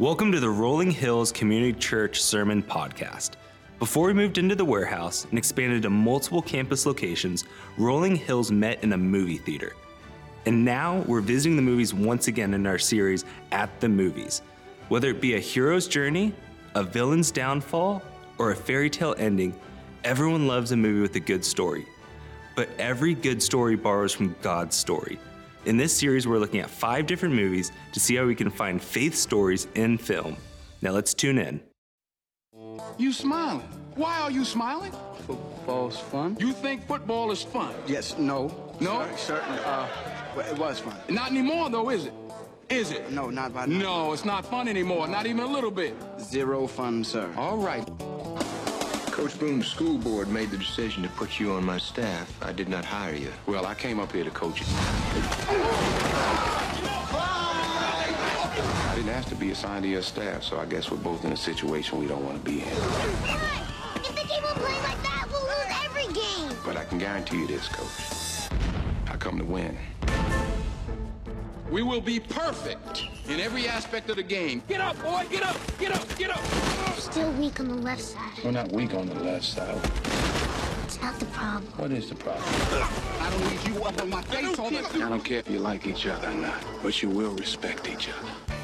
Welcome to the Rolling Hills Community Church Sermon Podcast. Before we moved into the warehouse and expanded to multiple campus locations, Rolling Hills met in a movie theater. And now we're visiting the movies once again in our series, At the Movies. Whether it be a hero's journey, a villain's downfall, or a fairy tale ending, everyone loves a movie with a good story. But every good story borrows from God's story. In this series, we're looking at five different movies to see how we can find faith stories in film. Now let's tune in. You smiling. Why are you smiling? Football's fun? You think football is fun? Yes, no. No? Cer- Certain, uh, it was fun. Not anymore, though, is it? Is it? No, not by now. No, it's not fun anymore. Not even a little bit. Zero fun, sir. All right. Coach Boone's school board made the decision to put you on my staff. I did not hire you. Well, I came up here to coach you. I didn't ask to be assigned to your staff, so I guess we're both in a situation we don't want to be in. If they keep on playing like that, we'll lose every game. But I can guarantee you this, coach. I come to win. We will be perfect in every aspect of the game. Get up, boy! Get up! Get up! Get up! Still weak on the left side. We're not weak on the left side. It's not the problem. What is the problem? I don't need you up on my face all the time. I don't care if you like each other or not, but you will respect each other.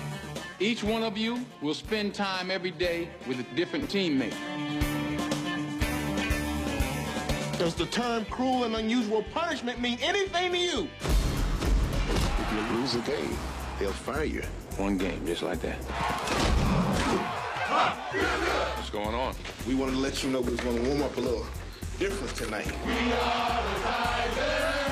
Each one of you will spend time every day with a different teammate. Does the term cruel and unusual punishment mean anything to you? If you lose a game, they'll fire you. One game, just like that. What's going on? We wanted to let you know we was going to warm up a little different tonight. We are the Titans.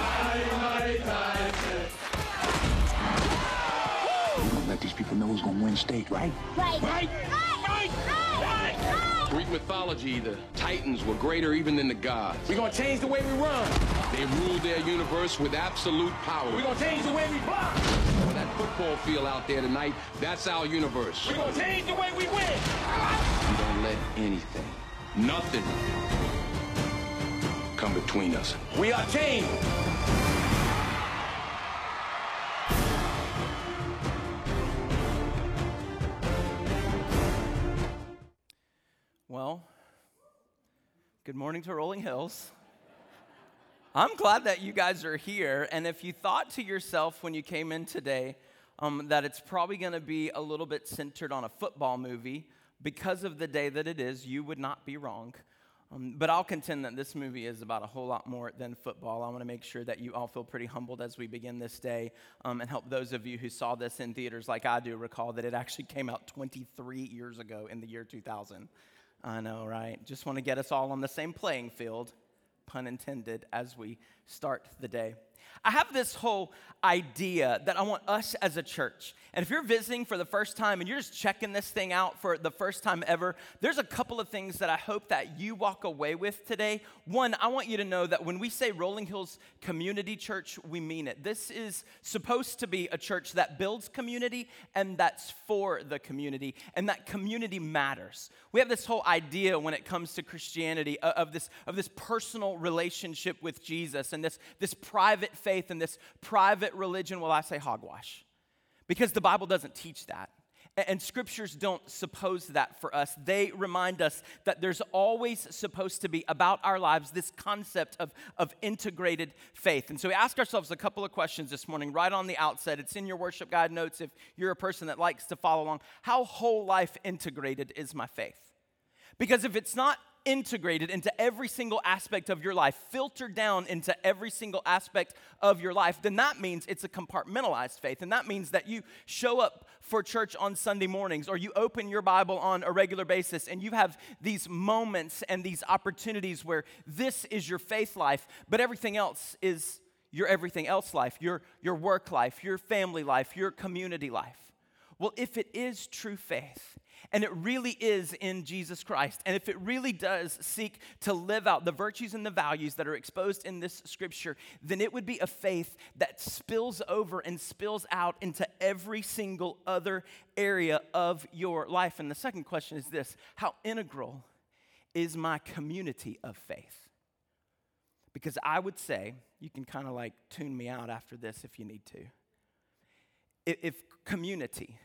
Let these people know who's gonna win state, right? Right. Right. Greek mythology, the Titans were greater even than the gods. We're gonna change the way we run. They ruled their universe with absolute power. We're gonna change the way we block. On that football field out there tonight, that's our universe. We're gonna change the way we win. We don't let anything, nothing, come between us. We are team. Good morning to Rolling Hills. I'm glad that you guys are here. And if you thought to yourself when you came in today um, that it's probably going to be a little bit centered on a football movie because of the day that it is, you would not be wrong. Um, but I'll contend that this movie is about a whole lot more than football. I want to make sure that you all feel pretty humbled as we begin this day um, and help those of you who saw this in theaters like I do recall that it actually came out 23 years ago in the year 2000. I know, right? Just want to get us all on the same playing field, pun intended, as we start the day. I have this whole idea that I want us as a church, and if you're visiting for the first time and you're just checking this thing out for the first time ever, there's a couple of things that I hope that you walk away with today. One, I want you to know that when we say Rolling Hills Community Church, we mean it. This is supposed to be a church that builds community and that's for the community, and that community matters. We have this whole idea when it comes to Christianity of this, of this personal relationship with Jesus and this, this private faith and this private religion. Well, I say hogwash because the Bible doesn't teach that. And scriptures don't suppose that for us. They remind us that there's always supposed to be about our lives this concept of, of integrated faith. And so we ask ourselves a couple of questions this morning right on the outset. It's in your worship guide notes if you're a person that likes to follow along. How whole life integrated is my faith? Because if it's not integrated into every single aspect of your life, filtered down into every single aspect of your life, then that means it's a compartmentalized faith. And that means that you show up for church on Sunday mornings or you open your Bible on a regular basis and you have these moments and these opportunities where this is your faith life, but everything else is your everything else life, your, your work life, your family life, your community life. Well, if it is true faith, and it really is in Jesus Christ, and if it really does seek to live out the virtues and the values that are exposed in this scripture, then it would be a faith that spills over and spills out into every single other area of your life. And the second question is this How integral is my community of faith? Because I would say, you can kind of like tune me out after this if you need to. If community,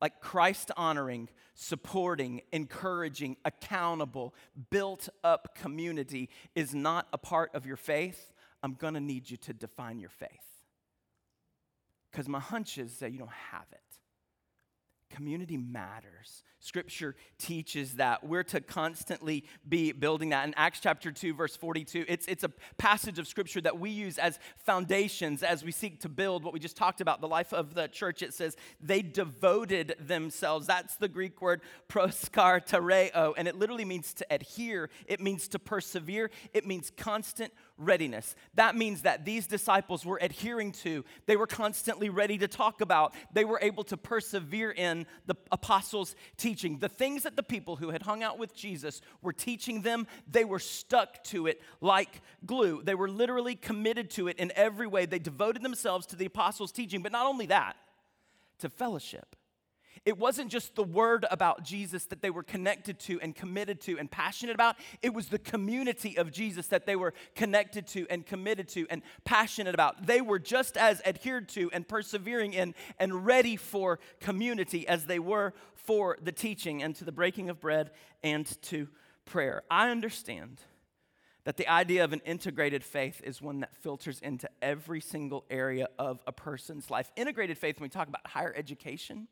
like Christ honoring, supporting, encouraging, accountable, built up community is not a part of your faith, I'm gonna need you to define your faith. Because my hunch is that you don't have it. Community matters. Scripture teaches that. We're to constantly be building that. In Acts chapter 2, verse 42, it's, it's a passage of Scripture that we use as foundations as we seek to build what we just talked about, the life of the church. It says, they devoted themselves. That's the Greek word proskartereo, and it literally means to adhere, it means to persevere, it means constant readiness. That means that these disciples were adhering to, they were constantly ready to talk about, they were able to persevere in the apostles' teaching. The things that the people who had hung out with Jesus were teaching them, they were stuck to it like glue. They were literally committed to it in every way. They devoted themselves to the apostles' teaching, but not only that, to fellowship. It wasn't just the word about Jesus that they were connected to and committed to and passionate about. It was the community of Jesus that they were connected to and committed to and passionate about. They were just as adhered to and persevering in and ready for community as they were for the teaching and to the breaking of bread and to prayer. I understand that the idea of an integrated faith is one that filters into every single area of a person's life. Integrated faith, when we talk about higher education,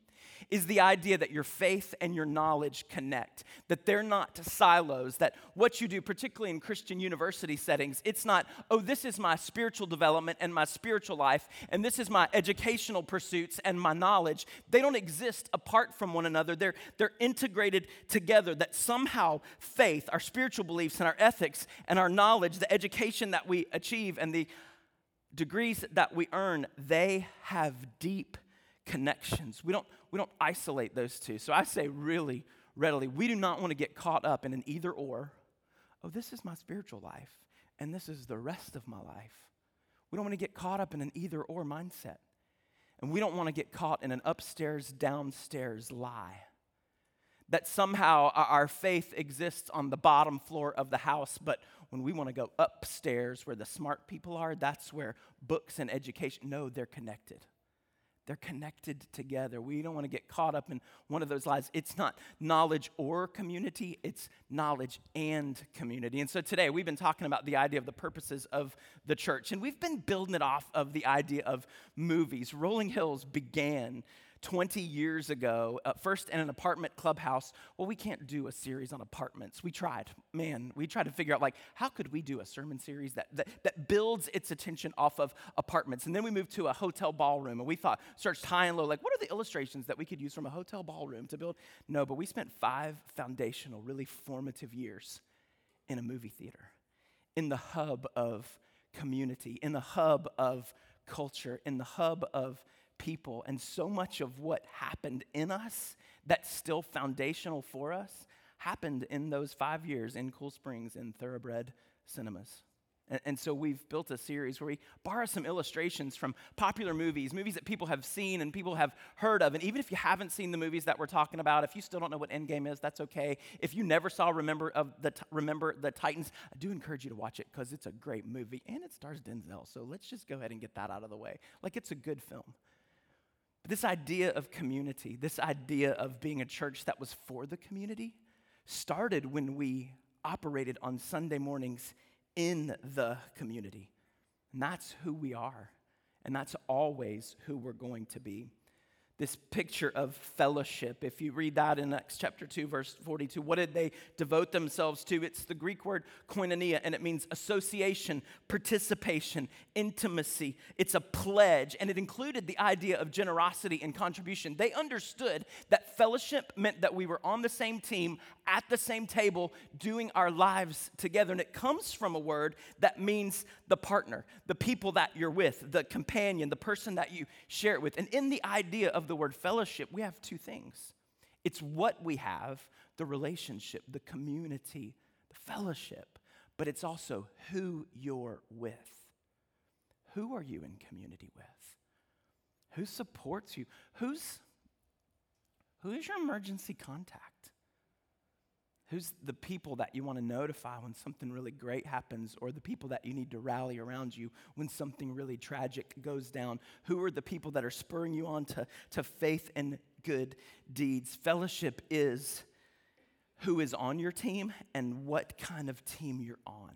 is the idea that your faith and your knowledge connect, that they're not silos, that what you do, particularly in Christian university settings, it's not, oh, this is my spiritual development and my spiritual life, and this is my educational pursuits and my knowledge. They don't exist apart from one another, they're, they're integrated together, that somehow faith, our spiritual beliefs, and our ethics, and our knowledge, the education that we achieve, and the degrees that we earn, they have deep connections. We don't, we don't isolate those two. So I say really readily, we do not want to get caught up in an either or. Oh, this is my spiritual life, and this is the rest of my life. We don't want to get caught up in an either or mindset. And we don't want to get caught in an upstairs, downstairs lie. That somehow our faith exists on the bottom floor of the house, but when we want to go upstairs where the smart people are, that's where books and education, no, they're connected. They're connected together. We don't want to get caught up in one of those lies. It's not knowledge or community, it's knowledge and community. And so today we've been talking about the idea of the purposes of the church, and we've been building it off of the idea of movies. Rolling Hills began 20 years ago, uh, first in an apartment clubhouse. Well, we can't do a series on apartments. We tried. Man, we tried to figure out, like, how could we do a sermon series that, that, that builds its attention off of apartments? And then we moved to a hotel ballroom, and we thought, searched high and low, like, what are the illustrations that we could use from a hotel ballroom to build? No, but we spent five foundational, really formative years in a movie theater, in the hub of community, in the hub of culture, in the hub of people. And so much of what happened in us that's still foundational for us happened in those five years in Cool Springs in Thoroughbred Cinemas. And, and, so we've built a series where we borrow some illustrations from popular movies, movies that people have seen and people have heard of. And even if you haven't seen the movies that we're talking about, if you still don't know what Endgame is, that's okay. If you never saw Remember of the Remember the Titans, I do encourage you to watch it because it's a great movie and it stars Denzel. So let's just go ahead and get that out of the way. Like it's a good film. But this idea of community, this idea of being a church that was for the community, started when we operated on Sunday mornings in the community. And that's who we are. And that's always who we're going to be this picture of fellowship. If you read that in Acts chapter 2, verse 42, what did they devote themselves to? It's the Greek word koinonia, and it means association, participation, intimacy. It's a pledge, and it included the idea of generosity and contribution. They understood that fellowship meant that we were on the same team, at the same table, doing our lives together. And it comes from a word that means the partner, the people that you're with, the companion, the person that you share it with. And in the idea of the word fellowship, we have two things it's what we have, the relationship, the community, the fellowship, but it's also who you're with. Who are you in community with? Who supports you? Who's, who's your emergency contact? Who's the people that you want to notify when something really great happens, or the people that you need to rally around you when something really tragic goes down? Who are the people that are spurring you on to, to faith and good deeds. Fellowship is who is on your team and what kind of team you're on.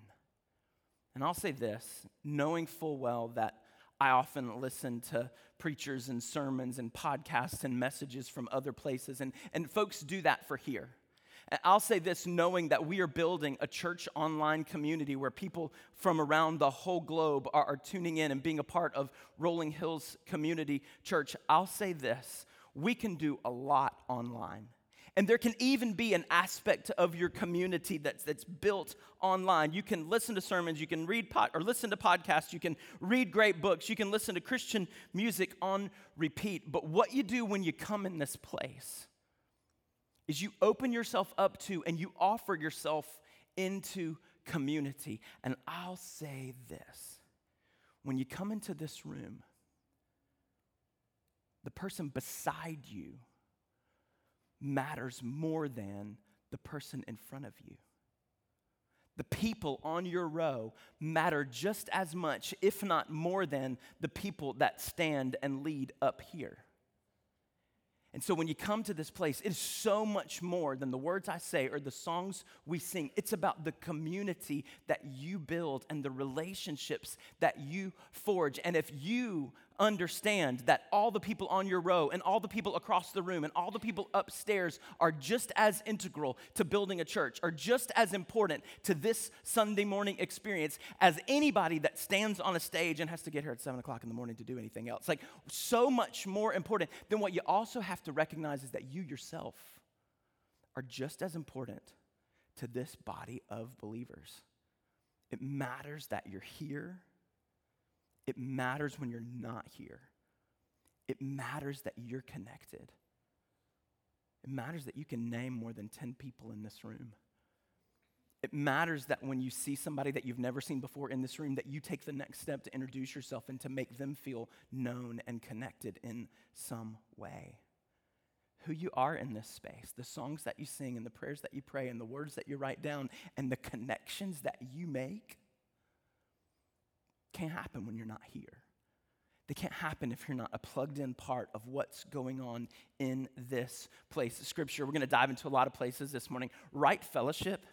And I'll say this knowing full well that I often listen to preachers and sermons and podcasts and messages from other places, and, and folks do that for here. I'll say this knowing that we are building a church online community where people from around the whole globe are, are tuning in and being a part of Rolling Hills Community Church. I'll say this we can do a lot online. And there can even be an aspect of your community that's, that's built online. You can listen to sermons, you can read pod, or listen to podcasts, you can read great books, you can listen to Christian music on repeat. But what you do when you come in this place is you open yourself up to and you offer yourself into community. And I'll say this when you come into this room, the person beside you matters more than the person in front of you. The people on your row matter just as much, if not more than, the people that stand and lead up here. And so when you come to this place, it is so much more than the words I say or the songs we sing. It's about the community that you build and the relationships that you forge. And if you understand that all the people on your row and all the people across the room and all the people upstairs are just as integral to building a church, are just as important to this Sunday morning experience as anybody that stands on a stage and has to get here at 7 o'clock in the morning to do anything else. Like, so much more important. than what you also have to recognize is that you yourself are just as important to this body of believers. It matters that you're here it matters when you're not here. It matters that you're connected. It matters that you can name more than 10 people in this room. It matters that when you see somebody that you've never seen before in this room, that you take the next step to introduce yourself and to make them feel known and connected in some way. Who you are in this space, the songs that you sing, and the prayers that you pray, and the words that you write down, and the connections that you make can't happen when you're not here. They can't happen if you're not a plugged in part of what's going on in this place. Scripture, we're going to dive into a lot of places this morning. Right fellowship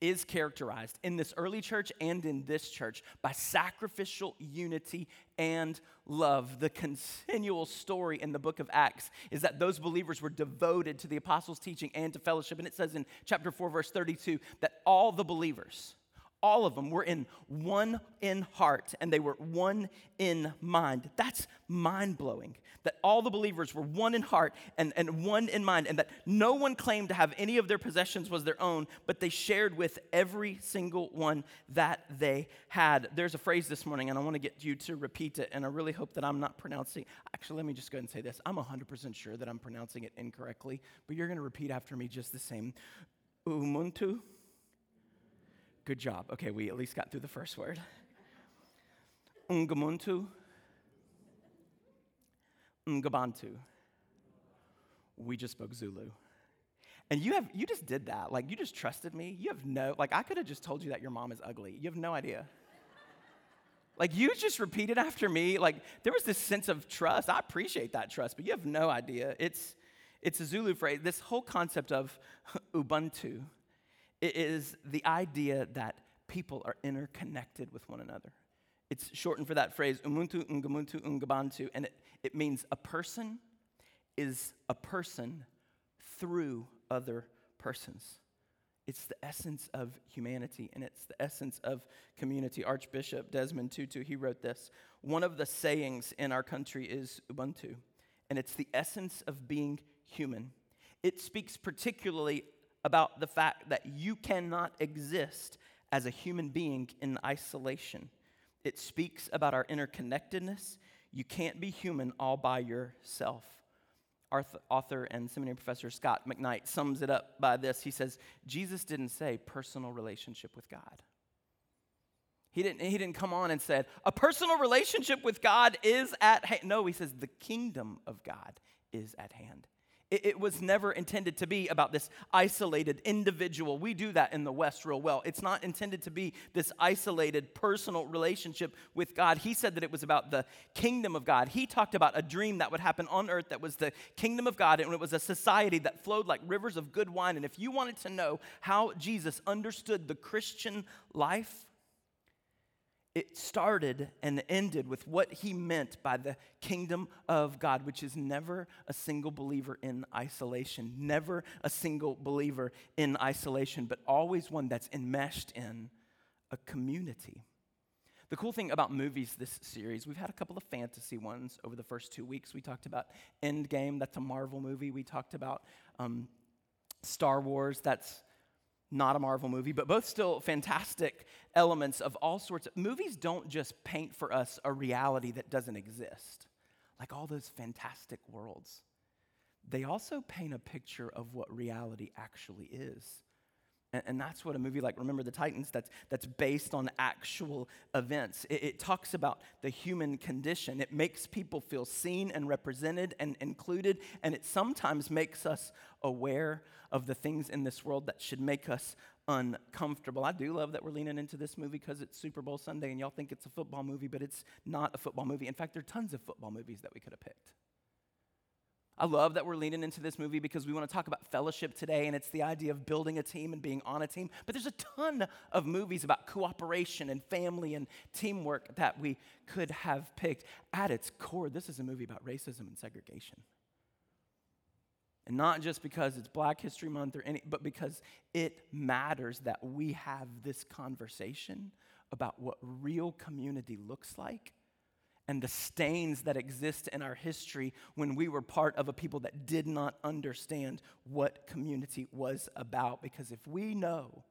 is characterized in this early church and in this church by sacrificial unity and love. The continual story in the book of Acts is that those believers were devoted to the apostles' teaching and to fellowship. And it says in chapter 4, verse 32, that all the believers, all of them were in one in heart and they were one in mind. That's mind blowing. That all the believers were one in heart and, and one in mind, and that no one claimed to have any of their possessions was their own, but they shared with every single one that they had. There's a phrase this morning, and I want to get you to repeat it, and I really hope that I'm not pronouncing. Actually, let me just go ahead and say this. I'm 100% sure that I'm pronouncing it incorrectly, but you're going to repeat after me just the same. Umuntu. Good job. Okay, we at least got through the first word. Ungamuntu. Ungabantu. We just spoke Zulu. And you have you just did that. Like you just trusted me. You have no like I could have just told you that your mom is ugly. You have no idea. Like you just repeated after me. Like there was this sense of trust. I appreciate that trust, but you have no idea. It's it's a Zulu phrase. This whole concept of Ubuntu it is the idea that people are interconnected with one another. It's shortened for that phrase, umuntu, ungamuntu, ungabantu, and it, it means a person is a person through other persons. It's the essence of humanity and it's the essence of community. Archbishop Desmond Tutu, he wrote this. One of the sayings in our country is Ubuntu, and it's the essence of being human. It speaks particularly about the fact that you cannot exist as a human being in isolation. It speaks about our interconnectedness. You can't be human all by yourself. Our author and seminary professor Scot McKnight sums it up by this. He says, Jesus didn't say personal relationship with God. He didn't, he didn't come on and said, a personal relationship with God is at hand. No, he says, the kingdom of God is at hand. It, was never intended to be about this isolated individual. We do that in the West real well. It's not intended to be this isolated personal relationship with God. He said that it was about the kingdom of God. He talked about a dream that would happen on earth that was the kingdom of God, and it was a society that flowed like rivers of good wine. And if you wanted to know how Jesus understood the Christian life, it started and ended with what he meant by the kingdom of God, which is never a single believer in isolation, never a single believer in isolation, but always one that's enmeshed in a community. The cool thing about movies this series, we've had a couple of fantasy ones over the first two weeks. We talked about Endgame, that's a Marvel movie. We talked about um, Star Wars, that's not a Marvel movie, but both still fantastic elements of all sorts movies don't just paint for us a reality that doesn't exist, like all those fantastic worlds. They also paint a picture of what reality actually is. And, and that's what a movie like Remember the Titans, that's, that's based on actual events. It, it talks about the human condition. It makes people feel seen and represented and included, and it sometimes makes us aware of the things in this world that should make us uncomfortable. I do love that we're leaning into this movie because it's Super Bowl Sunday and y'all think it's a football movie, but it's not a football movie. In fact, there are tons of football movies that we could have picked. I love that we're leaning into this movie because we want to talk about fellowship today, and it's the idea of building a team and being on a team. But there's a ton of movies about cooperation and family and teamwork that we could have picked. At its core, this is a movie about racism and segregation. And not just because it's Black History Month or any, but because it matters that we have this conversation about what real community looks like and the stains that exist in our history when we were part of a people that did not understand what community was about. Because if we know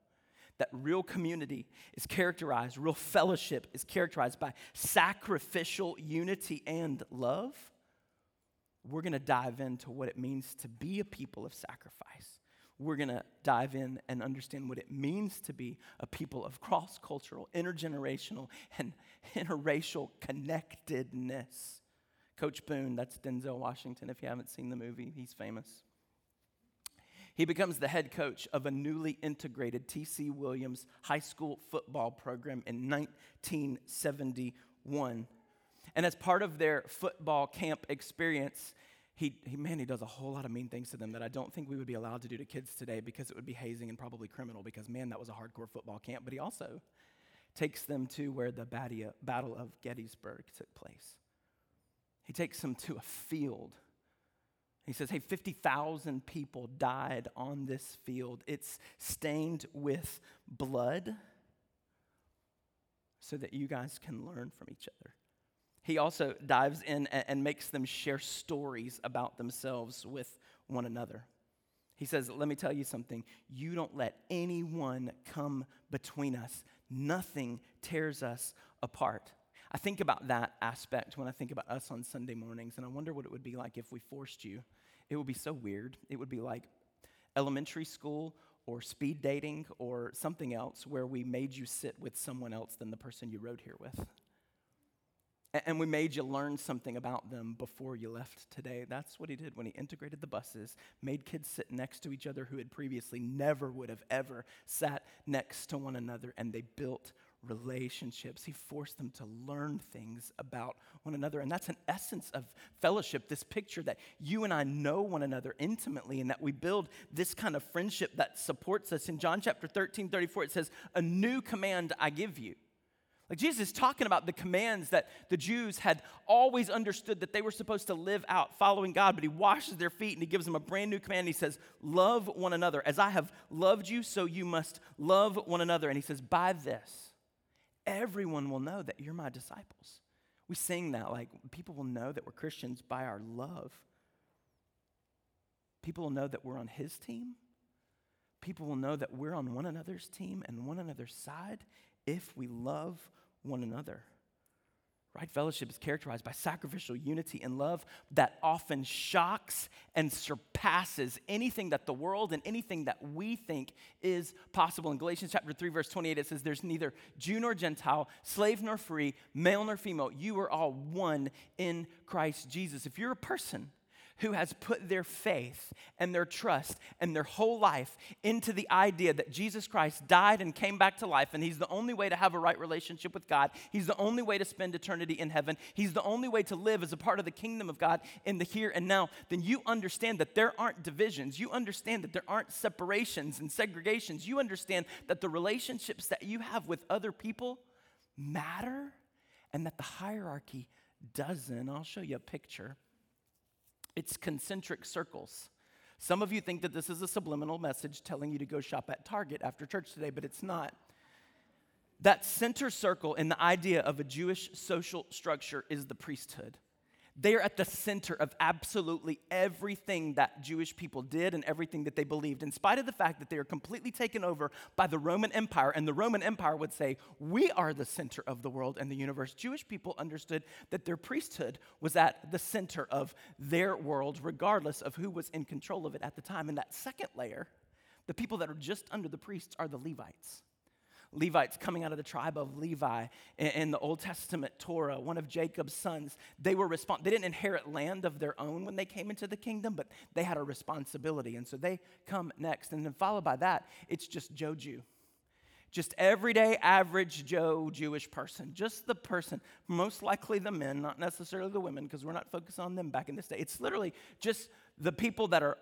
that real community is characterized, real fellowship is characterized by sacrificial unity and love, we're to dive into what it means to be a people of sacrifice. We're going to dive in and understand what it means to be a people of cross cultural, intergenerational, and interracial connectedness. Coach Boone, that's Denzel Washington, if you haven't seen the movie, he's famous. He becomes the head coach of a newly integrated T.C. Williams high school football program in 1971. And as part of their football camp experience, he, he, man, he does a whole lot of mean things to them that I don't think we would be allowed to do to kids today because it would be hazing and probably criminal because, man, that was a hardcore football camp. But he also takes them to where the Battle of Gettysburg took place. He takes them to a field. He says, hey, 50,000 people died on this field. It's stained with blood so that you guys can learn from each other he also dives in and, makes them share stories about themselves with one another. He says, Let me tell you something. You don't let anyone come between us, nothing tears us apart. I think about that aspect when I think about us on Sunday mornings, and I wonder what it would be like if we forced you. It would be so weird. It would be like elementary school or speed dating or something else where we made you sit with someone else than the person you rode here with and we made you learn something about them before you left today. That's what he did when he integrated the buses, made kids sit next to each other who had previously never would have ever sat next to one another, and they built relationships. He forced them to learn things about one another. And that's an essence of fellowship this picture that you and I know one another intimately and that we build this kind of friendship that supports us. In John chapter 13, 34, it says, A new command I give you like Jesus is talking about the commands that the Jews had always understood that they were supposed to live out following God, but he washes their feet and he gives them a brand new command. He says, Love one another. As I have loved you, so you must love one another. And he says, By this, everyone will know that you're my disciples. We sing that like people will know that we're Christians by our love. People will know that we're on his team. People will know that we're on one another's team and one another's side if we love one another. Right? Fellowship is characterized by sacrificial unity and love that often shocks and surpasses anything that the world and anything that we think is possible. In Galatians chapter 3, verse 28, it says, There's neither Jew nor Gentile, slave nor free, male nor female. You are all one in Christ Jesus. If you're a person who has put their faith and their trust and their whole life into the idea that Jesus Christ died and came back to life, and He's the only way to have a right relationship with God. He's the only way to spend eternity in heaven. He's the only way to live as a part of the kingdom of God in the here and now. Then you understand that there aren't divisions. You understand that there aren't separations and segregations. You understand that the relationships that you have with other people matter and that the hierarchy doesn't. I'll show you a picture. It's concentric circles. Some of you think that this is a subliminal message telling you to go shop at Target after church today, but it's not. That center circle in the idea of a Jewish social structure is the priesthood. They are at the center of absolutely everything that Jewish people did and everything that they believed, in spite of the fact that they are completely taken over by the Roman Empire. And the Roman Empire would say, We are the center of the world and the universe. Jewish people understood that their priesthood was at the center of their world, regardless of who was in control of it at the time. And that second layer, the people that are just under the priests, are the Levites. Levites coming out of the tribe of Levi in, the Old Testament Torah, one of Jacob's sons, they were respons- they didn't inherit land of their own when they came into the kingdom, but they had a responsibility. And so they come next. And then followed by that, it's just Joe Jew. Just everyday, average Joe Jewish person. Just the person, most likely the men, not necessarily the women, because we're not focused on them back in this day. It's literally just the people that are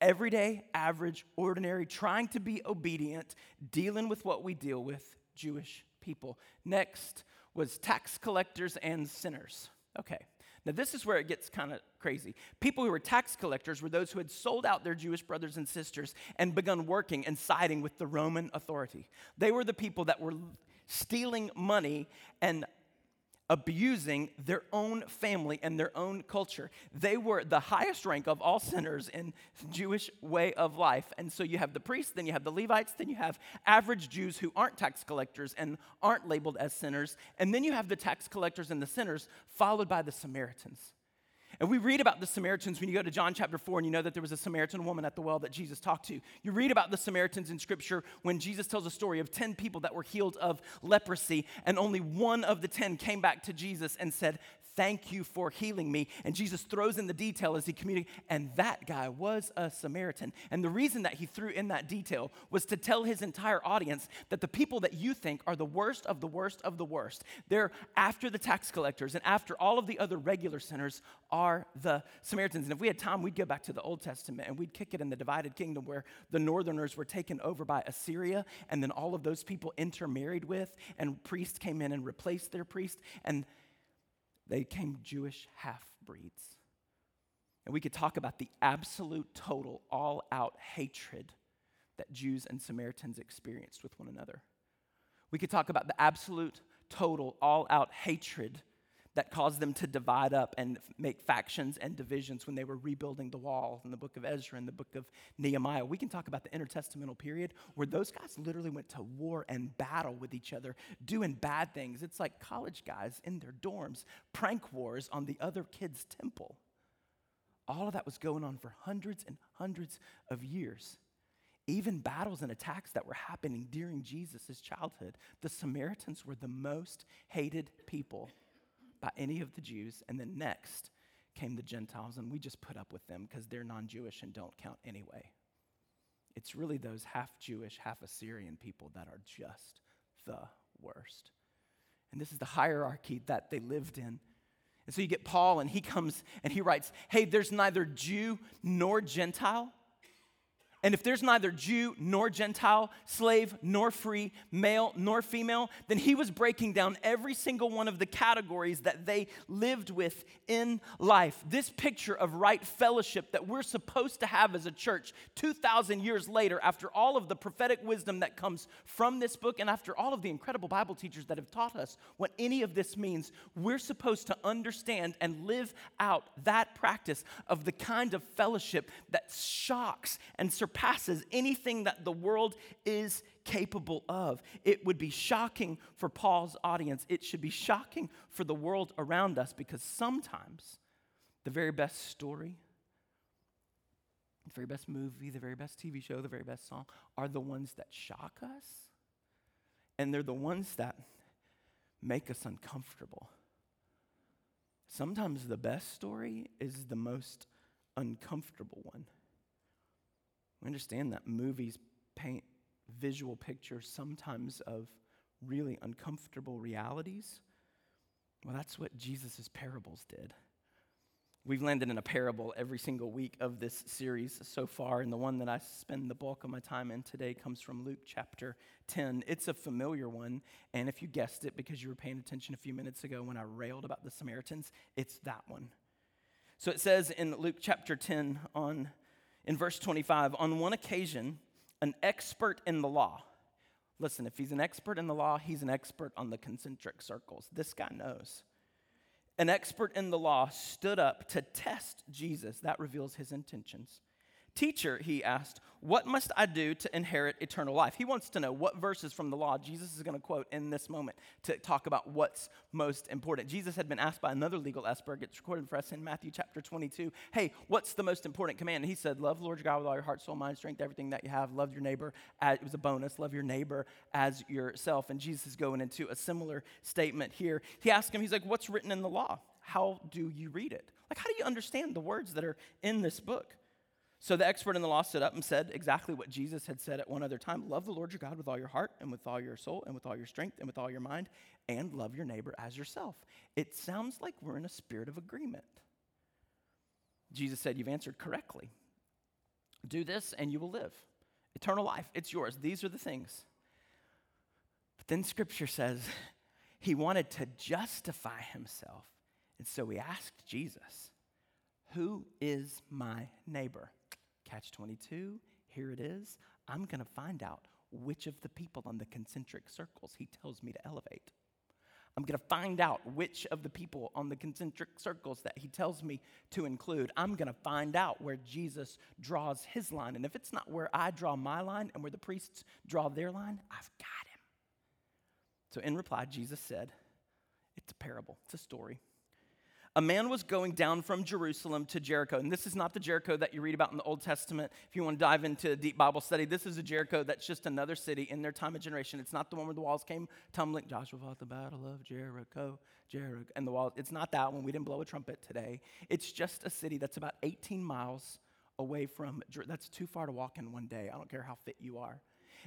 everyday, average, ordinary, trying to be obedient, dealing with what we deal with, Jewish people. Next was tax collectors and sinners. Okay. Now, this is where it gets kind of crazy. People who were tax collectors were those who had sold out their Jewish brothers and sisters and begun working and siding with the Roman authority. They were the people that were stealing money and abusing their own family and their own culture. They were the highest rank of all sinners in Jewish way of life. And so you have the priests, then you have the Levites, then you have average Jews who aren't tax collectors and aren't labeled as sinners, and then you have the tax collectors and the sinners followed by the Samaritans. And we read about the Samaritans when you go to John chapter 4 and you know that there was a Samaritan woman at the well that Jesus talked to. You read about the Samaritans in scripture when Jesus tells a story of 10 people that were healed of leprosy, and only one of the 10 came back to Jesus and said, Thank you for healing me. And Jesus throws in the detail as he communicates, and that guy was a Samaritan. And the reason that he threw in that detail was to tell his entire audience that the people that you think are the worst of the worst of the worst, they're after the tax collectors and after all of the other regular sinners are the Samaritans. And if we had time, we'd go back to the Old Testament and we'd kick it in the divided kingdom where the northerners were taken over by Assyria, and then all of those people intermarried with, and priests came in and replaced their priest. And they became Jewish half breeds. And we could talk about the absolute, total, all out hatred that Jews and Samaritans experienced with one another. We could talk about the absolute, total, all out hatred that caused them to divide up and make factions and divisions when they were rebuilding the wall in the book of Ezra and the book of Nehemiah. We can talk about the intertestamental period where those guys literally went to war and battle with each other, doing bad things. It's like college guys in their dorms, prank wars on the other kids' temple. All of that was going on for hundreds and hundreds of years. Even battles and attacks that were happening during Jesus' childhood. The Samaritans were the most hated people by any of the Jews. And then next came the Gentiles, and we just put up with them because they're non Jewish and don't count anyway. It's really those half Jewish, half Assyrian people that are just the worst. And this is the hierarchy that they lived in. And so you get Paul, and he comes and he writes, Hey, there's neither Jew nor Gentile. And if there's neither Jew nor Gentile, slave nor free, male nor female, then he was breaking down every single one of the categories that they lived with in life. This picture of right fellowship that we're supposed to have as a church 2,000 years later, after all of the prophetic wisdom that comes from this book, and after all of the incredible Bible teachers that have taught us what any of this means, we're supposed to understand and live out that practice of the kind of fellowship that shocks and surprises surpasses anything that the world is capable of. It would be shocking for Paul's audience. It should be shocking for the world around us because sometimes the very best story, the very best movie, the very best TV show, the very best song are the ones that shock us. And they're the ones that make us uncomfortable. Sometimes the best story is the most uncomfortable one. We understand that movies paint visual pictures sometimes of really uncomfortable realities. Well, that's what Jesus' parables did. We've landed in a parable every single week of this series so far, and the one that I spend the bulk of my time in today comes from Luke chapter 10. It's a familiar one, and if you guessed it because you were paying attention a few minutes ago when I railed about the Samaritans, it's that one. So it says in Luke chapter 10 on in verse 25, on one occasion, an expert in the law. Listen, if he's an expert in the law, he's an expert on the concentric circles. This guy knows an expert in the law stood up to test Jesus. That reveals his intentions. Teacher, he asked, what must I do to inherit eternal life? He wants to know what verses from the law Jesus is going to quote in this moment to talk about what's most important. Jesus had been asked by another legal expert, it's recorded for us in Matthew chapter 22, hey, what's the most important command? And he said, Love Lord your God with all your heart, soul, mind, strength, everything that you have. Love your neighbor. As, it was a bonus. Love your neighbor as yourself. And Jesus is going into a similar statement here. He asked him, He's like, What's written in the law? How do you read it? Like, how do you understand the words that are in this book? So the expert in the law stood up and said exactly what Jesus had said at one other time Love the Lord your God with all your heart and with all your soul and with all your strength and with all your mind, and love your neighbor as yourself. It sounds like we're in a spirit of agreement. Jesus said, You've answered correctly. Do this and you will live. Eternal life, it's yours. These are the things. But then scripture says he wanted to justify himself. And so he asked Jesus, Who is my neighbor? Catch 22, here it is. I'm going to find out which of the people on the concentric circles he tells me to elevate. I'm going to find out which of the people on the concentric circles that he tells me to include. I'm going to find out where Jesus draws his line. And if it's not where I draw my line and where the priests draw their line, I've got him. So, in reply, Jesus said, It's a parable, it's a story a man was going down from Jerusalem to Jericho. And this is not the Jericho that you read about in the Old Testament. If you want to dive into a deep Bible study, this is a Jericho that's just another city in their time of generation. It's not the one where the walls came tumbling. Joshua fought the battle of Jericho, Jericho, and the walls. It's not that one. We didn't blow a trumpet today. It's just a city that's about 18 miles away from, that's too far to walk in one day. I don't care how fit you are.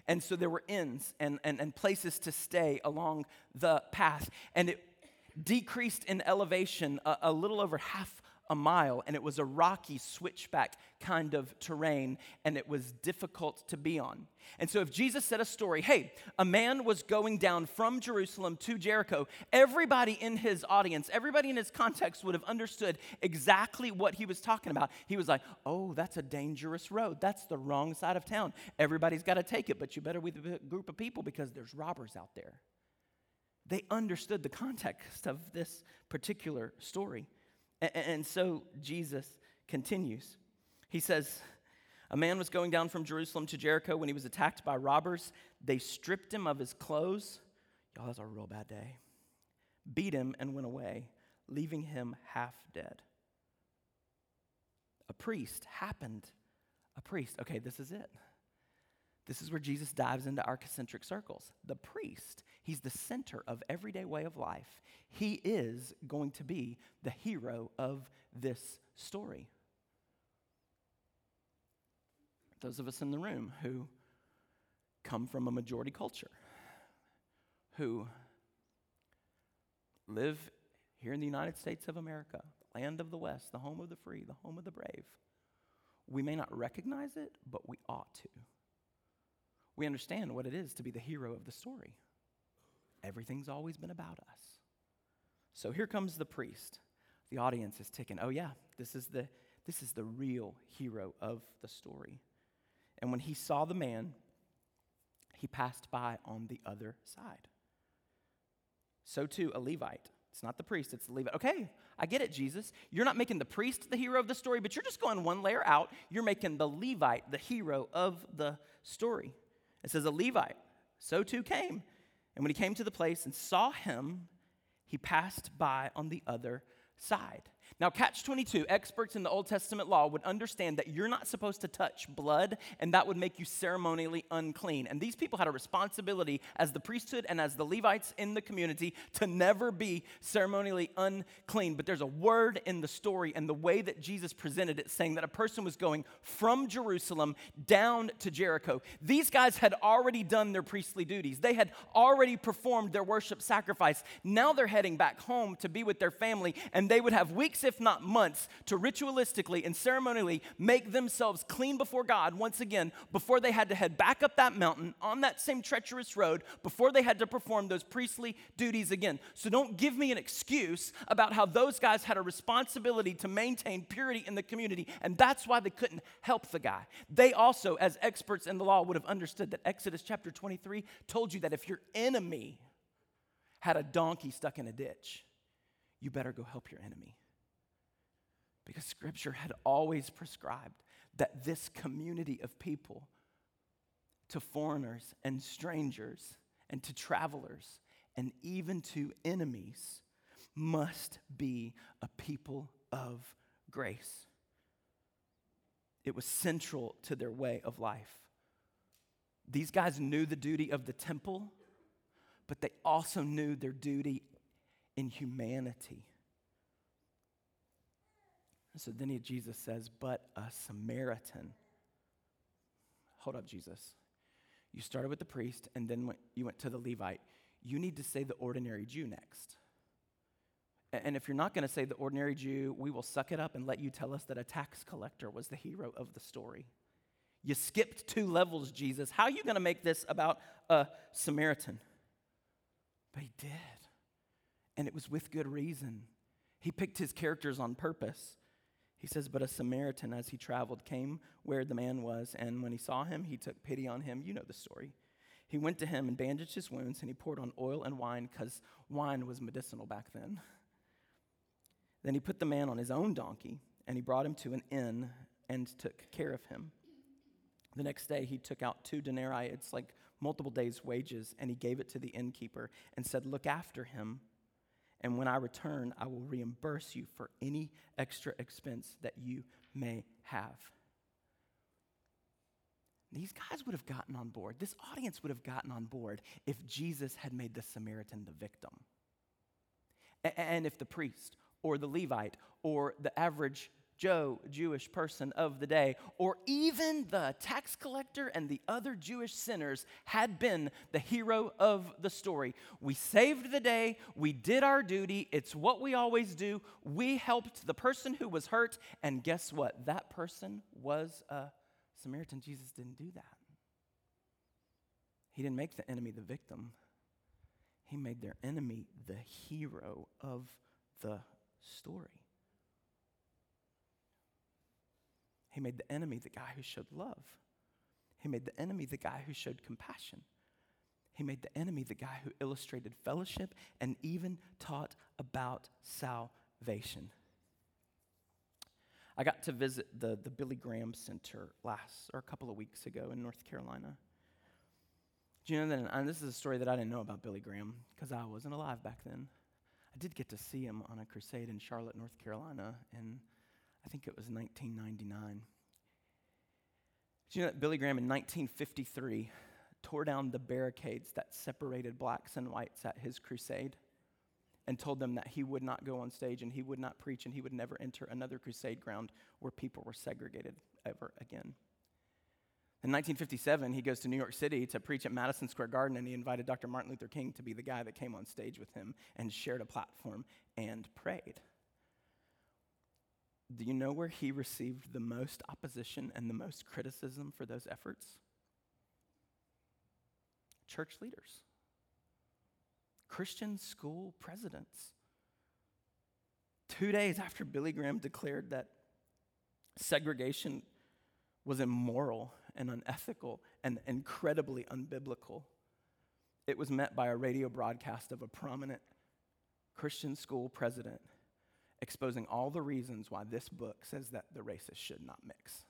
And so there were inns and, and, and places to stay along the path. And it decreased in elevation a, a little over half a mile, and it was a rocky switchback kind of terrain, and it was difficult to be on. And so, if Jesus said a story, hey, a man was going down from Jerusalem to Jericho, everybody in his audience, everybody in his context would have understood exactly what he was talking about. He was like, oh, that's a dangerous road. That's the wrong side of town. Everybody's got to take it, but you better be with a group of people because there's robbers out there. They understood the context of this particular story. And so Jesus continues. He says, A man was going down from Jerusalem to Jericho when he was attacked by robbers. They stripped him of his clothes. Y'all, that's a real bad day. Beat him and went away, leaving him half dead. A priest happened. A priest. Okay, this is it. This is where Jesus dives into our concentric circles. The priest, he's the center of everyday way of life. He is going to be the hero of this story. Those of us in the room who come from a majority culture, who live here in the United States of America, land of the West, the home of the free, the home of the brave, we may not recognize it, but we ought to we understand what it is to be the hero of the story. Everything's always been about us. So here comes the priest. The audience is ticking. Oh yeah, this is the this is the real hero of the story. And when he saw the man, he passed by on the other side. So too a Levite. It's not the priest, it's the Levite. Okay, I get it, Jesus. You're not making the priest the hero of the story, but you're just going one layer out. You're making the Levite the hero of the story. It says, A Levite, so too came. And when he came to the place and saw him, he passed by on the other side. Now, catch 22, experts in the Old Testament law would understand that you're not supposed to touch blood, and that would make you ceremonially unclean. And these people had a responsibility as the priesthood and as the Levites in the community to never be ceremonially unclean. But there's a word in the story and the way that Jesus presented it, saying that a person was going from Jerusalem down to Jericho. These guys had already done their priestly duties, they had already performed their worship sacrifice. Now they're heading back home to be with their family, and they would have weeks if not months, to ritualistically and ceremonially make themselves clean before God once again before they had to head back up that mountain on that same treacherous road, before they had to perform those priestly duties again. So don't give me an excuse about how those guys had a responsibility to maintain purity in the community, and that's why they couldn't help the guy. They also, as experts in the law, would have understood that Exodus chapter 23 told you that if your enemy had a donkey stuck in a ditch, you better go help your enemy. Because Scripture had always prescribed that this community of people, to foreigners and strangers and to travelers and even to enemies, must be a people of grace. It was central to their way of life. These guys knew the duty of the temple, but they also knew their duty in humanity. So then he, Jesus says, But a Samaritan. Hold up, Jesus. You started with the priest and then went, you went to the Levite. You need to say the ordinary Jew next. And if you're not going to say the ordinary Jew, we will suck it up and let you tell us that a tax collector was the hero of the story. You skipped two levels, Jesus. How are you going to make this about a Samaritan? But he did. And it was with good reason. He picked his characters on purpose. He says, But a Samaritan, as he traveled, came where the man was, and when he saw him, he took pity on him. You know the story. He went to him and bandaged his wounds, and he poured on oil and wine, because wine was medicinal back then. Then he put the man on his own donkey, and he brought him to an inn and took care of him. The next day, he took out two denarii, it's like multiple days' wages, and he gave it to the innkeeper and said, Look after him and when I return, I will reimburse you for any extra expense that you may have. These guys would have gotten on board. This audience would have gotten on board if Jesus had made the Samaritan the victim. And if the priest or the Levite or the average Joe, Jewish person of the day, or even the tax collector and the other Jewish sinners had been the hero of the story. We saved the day, we did our duty, it's what we always do. We helped the person who was hurt, and guess what? That person was a Samaritan. Jesus didn't do that. He didn't make the enemy the victim, he made their enemy the hero of the story. He made the enemy the guy who showed love. He made the enemy the guy who showed compassion. He made the enemy the guy who illustrated fellowship and even taught about salvation. I got to visit the, the Billy Graham Center last, or a couple of weeks ago in North Carolina. Do you know that, and this is a story that I didn't know about Billy Graham because I wasn't alive back then. I did get to see him on a crusade in Charlotte, North Carolina in I think it was 1999. Do you know that Billy Graham in 1953 tore down the barricades that separated blacks and whites at his crusade and told them that he would not go on stage and he would not preach and he would never enter another crusade ground where people were segregated ever again. In 1957, he goes to New York City to preach at Madison Square Garden, and he invited Dr. Martin Luther King to be the guy that came on stage with him and shared a platform and prayed. Do you know where he received the most opposition and the most criticism for those efforts? Church leaders, Christian school presidents. Two days after Billy Graham declared that segregation was immoral and unethical and incredibly unbiblical, it was met by a radio broadcast of a prominent Christian school president exposing all the reasons why this book says that the races should not mix.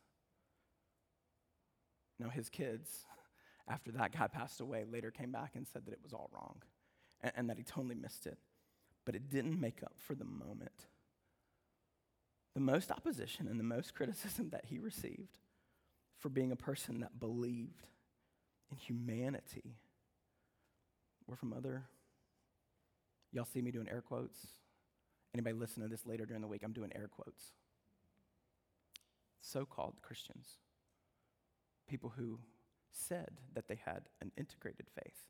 Now, his kids, after that guy passed away, later came back and said that it was all wrong and, and that he totally missed it. But it didn't make up for the moment. the most opposition and the most criticism that he received for being a person that believed in humanity were from other. Y'all see me doing air quotes? Anybody listen to this later during the week? I'm doing air quotes. So called Christians, people who said that they had an integrated faith.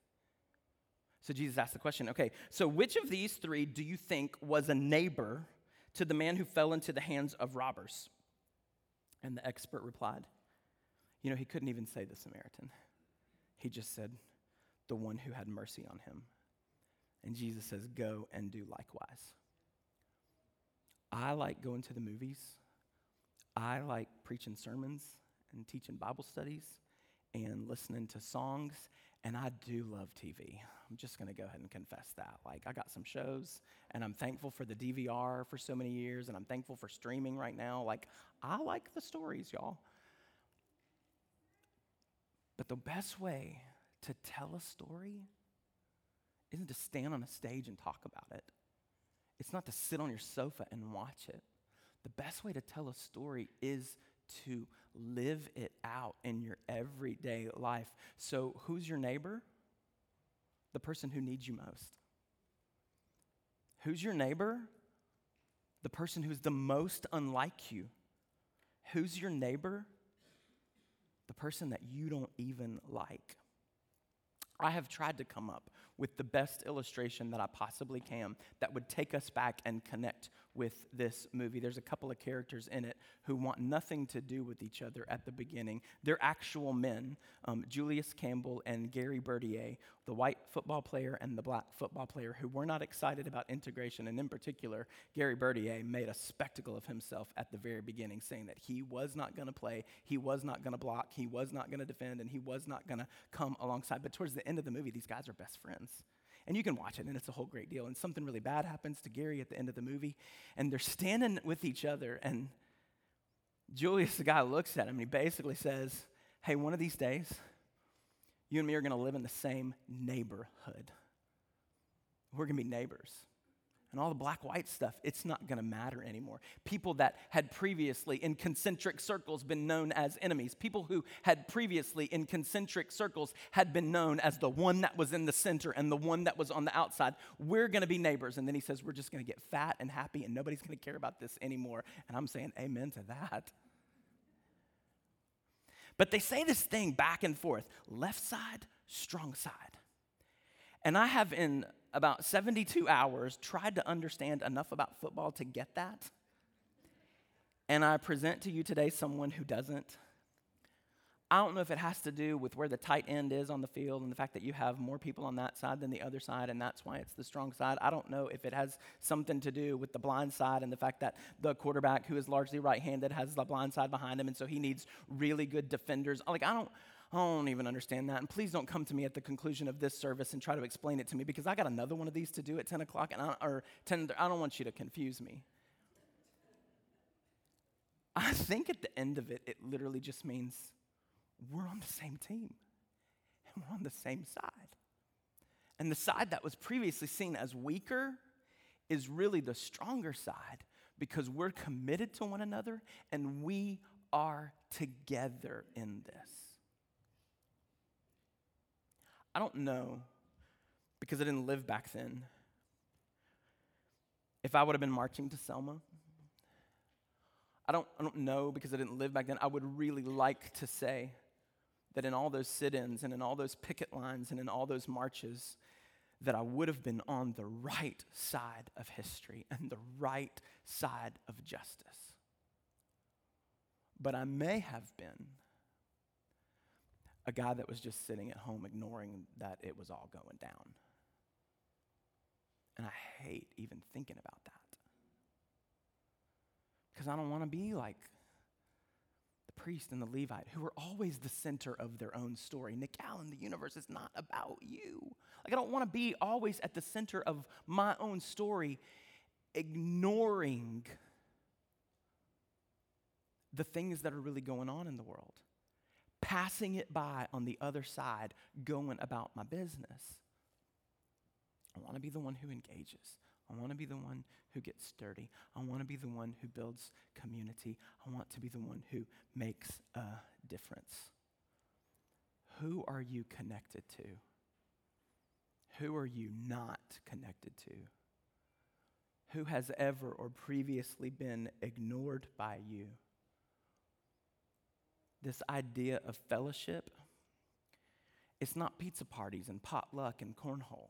So Jesus asked the question okay, so which of these three do you think was a neighbor to the man who fell into the hands of robbers? And the expert replied, You know, he couldn't even say the Samaritan. He just said, The one who had mercy on him. And Jesus says, Go and do likewise. I like going to the movies. I like preaching sermons and teaching Bible studies and listening to songs. And I do love TV. I'm just going to go ahead and confess that. Like, I got some shows, and I'm thankful for the DVR for so many years, and I'm thankful for streaming right now. Like, I like the stories, y'all. But the best way to tell a story isn't to stand on a stage and talk about it, it's not to sit on your sofa and watch it. The best way to tell a story is to live it out in your everyday life. So, who's your neighbor? The person who needs you most. Who's your neighbor? The person who's the most unlike you. Who's your neighbor? The person that you don't even like. I have tried to come up with the best illustration that I possibly can that would take us back and connect with this movie. There's a couple of characters in it who want nothing to do with each other at the beginning. They're actual men um, Julius Campbell and Gary Bertier, the white football player and the black football player, who were not excited about integration. And in particular, Gary Bertier made a spectacle of himself at the very beginning, saying that he was not going to play, he was not going to block, he was not going to defend, and he was not going to come alongside. But towards the end of the movie, these guys are best friends. And you can watch it, and it's a whole great deal. And something really bad happens to Gary at the end of the movie, and they're standing with each other. And Julius, the guy, looks at him, and he basically says, Hey, one of these days, you and me are going to live in the same neighborhood. We're going to be neighbors and all the black white stuff, it's not going to matter anymore. People that had previously in concentric circles been known as enemies, people who had previously in concentric circles had been known as the one that was in the center and the one that was on the outside, we're going to be neighbors. And then he says, We're just going to get fat and happy and nobody's going to care about this anymore. And I'm saying, Amen to that. But they say this thing back and forth left side, strong side. And I have in about 72 hours, tried to understand enough about football to get that. And I present to you today someone who doesn't. I don't know if it has to do with where the tight end is on the field and the fact that you have more people on that side than the other side, and that's why it's the strong side. I don't know if it has something to do with the blind side and the fact that the quarterback, who is largely right handed, has the blind side behind him, and so he needs really good defenders. Like, I don't. I don't even understand that. And please don't come to me at the conclusion of this service and try to explain it to me because I got another one of these to do at 10 o'clock, and I, or 10, I don't want you to confuse me. I think at the end of it, it literally just means we're on the same team and we're on the same side. And the side that was previously seen as weaker is really the stronger side because we're committed to one another and we are together in this. I don't know, because I didn't live back then, if I would have been marching to Selma. I don't, I don't know because I didn't live back then. I would really like to say that in all those sit ins and in all those picket lines and in all those marches, that I would have been on the right side of history and the right side of justice. But I may have been a guy that was just sitting at home ignoring that it was all going down. And I hate even thinking about that. Because I don't want to be like the priest and the Levite, who are always the center of their own story. Nick Allen, the universe is not about you. Like, I don't want to be always at the center of my own story, ignoring the things that are really going on in the world passing it by on the other side, going about my business. I want to be the one who engages. I want to be the one who gets dirty. I want to be the one who builds community. I want to be the one who makes a difference. Who are you connected to? Who are you not connected to? Who has ever or previously been ignored by you? This idea of fellowship, it's not pizza parties and potluck and cornhole.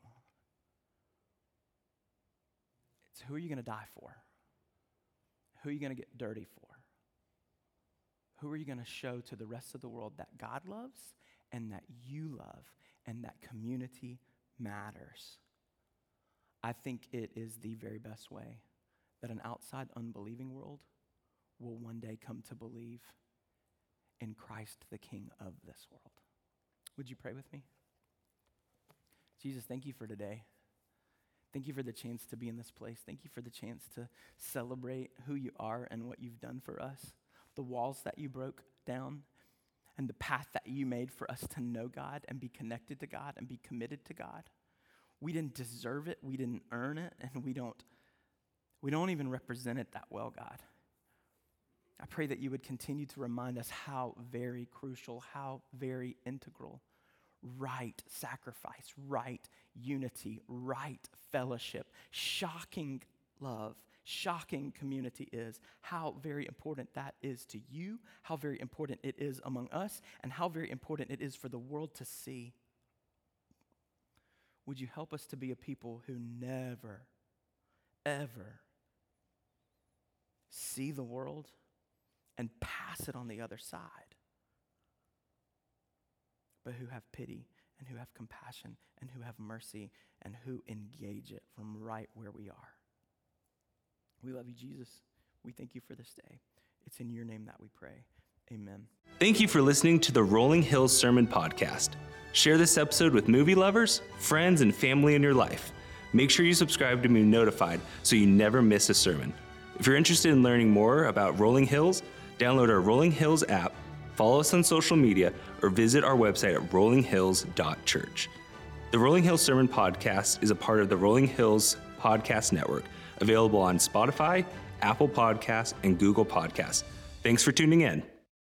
It's who are you going to die for? Who are you going to get dirty for? Who are you going to show to the rest of the world that God loves and that you love and that community matters? I think it is the very best way that an outside unbelieving world will one day come to believe in Christ, the King of this world. Would you pray with me? Jesus, thank you for today. Thank you for the chance to be in this place. Thank you for the chance to celebrate who you are and what you've done for us, the walls that you broke down, and the path that you made for us to know God and be connected to God and be committed to God. We didn't deserve it, we didn't earn it, and we don't we don't even represent it that well, God. I pray that you would continue to remind us how very crucial, how very integral right sacrifice, right unity, right fellowship, shocking love, shocking community is, how very important that is to you, how very important it is among us, and how very important it is for the world to see. Would you help us to be a people who never, ever see the world and pass it on the other side? but who have pity and who have compassion and who have mercy and who engage it from right where we are. We love you, Jesus. We thank you for this day. It's in your name that we pray. Amen. Thank you for listening to the Rolling Hills Sermon Podcast. Share this episode with movie lovers, friends, and family in your life. Make sure you subscribe to be notified so you never miss a sermon. If you're interested in learning more about Rolling Hills, download our Rolling Hills app follow us on social media, or visit our website at rollinghills.church. The Rolling Hills Sermon Podcast is a part of the Rolling Hills Podcast Network, available on Spotify, Apple Podcasts, and Google Podcasts. Thanks for tuning in.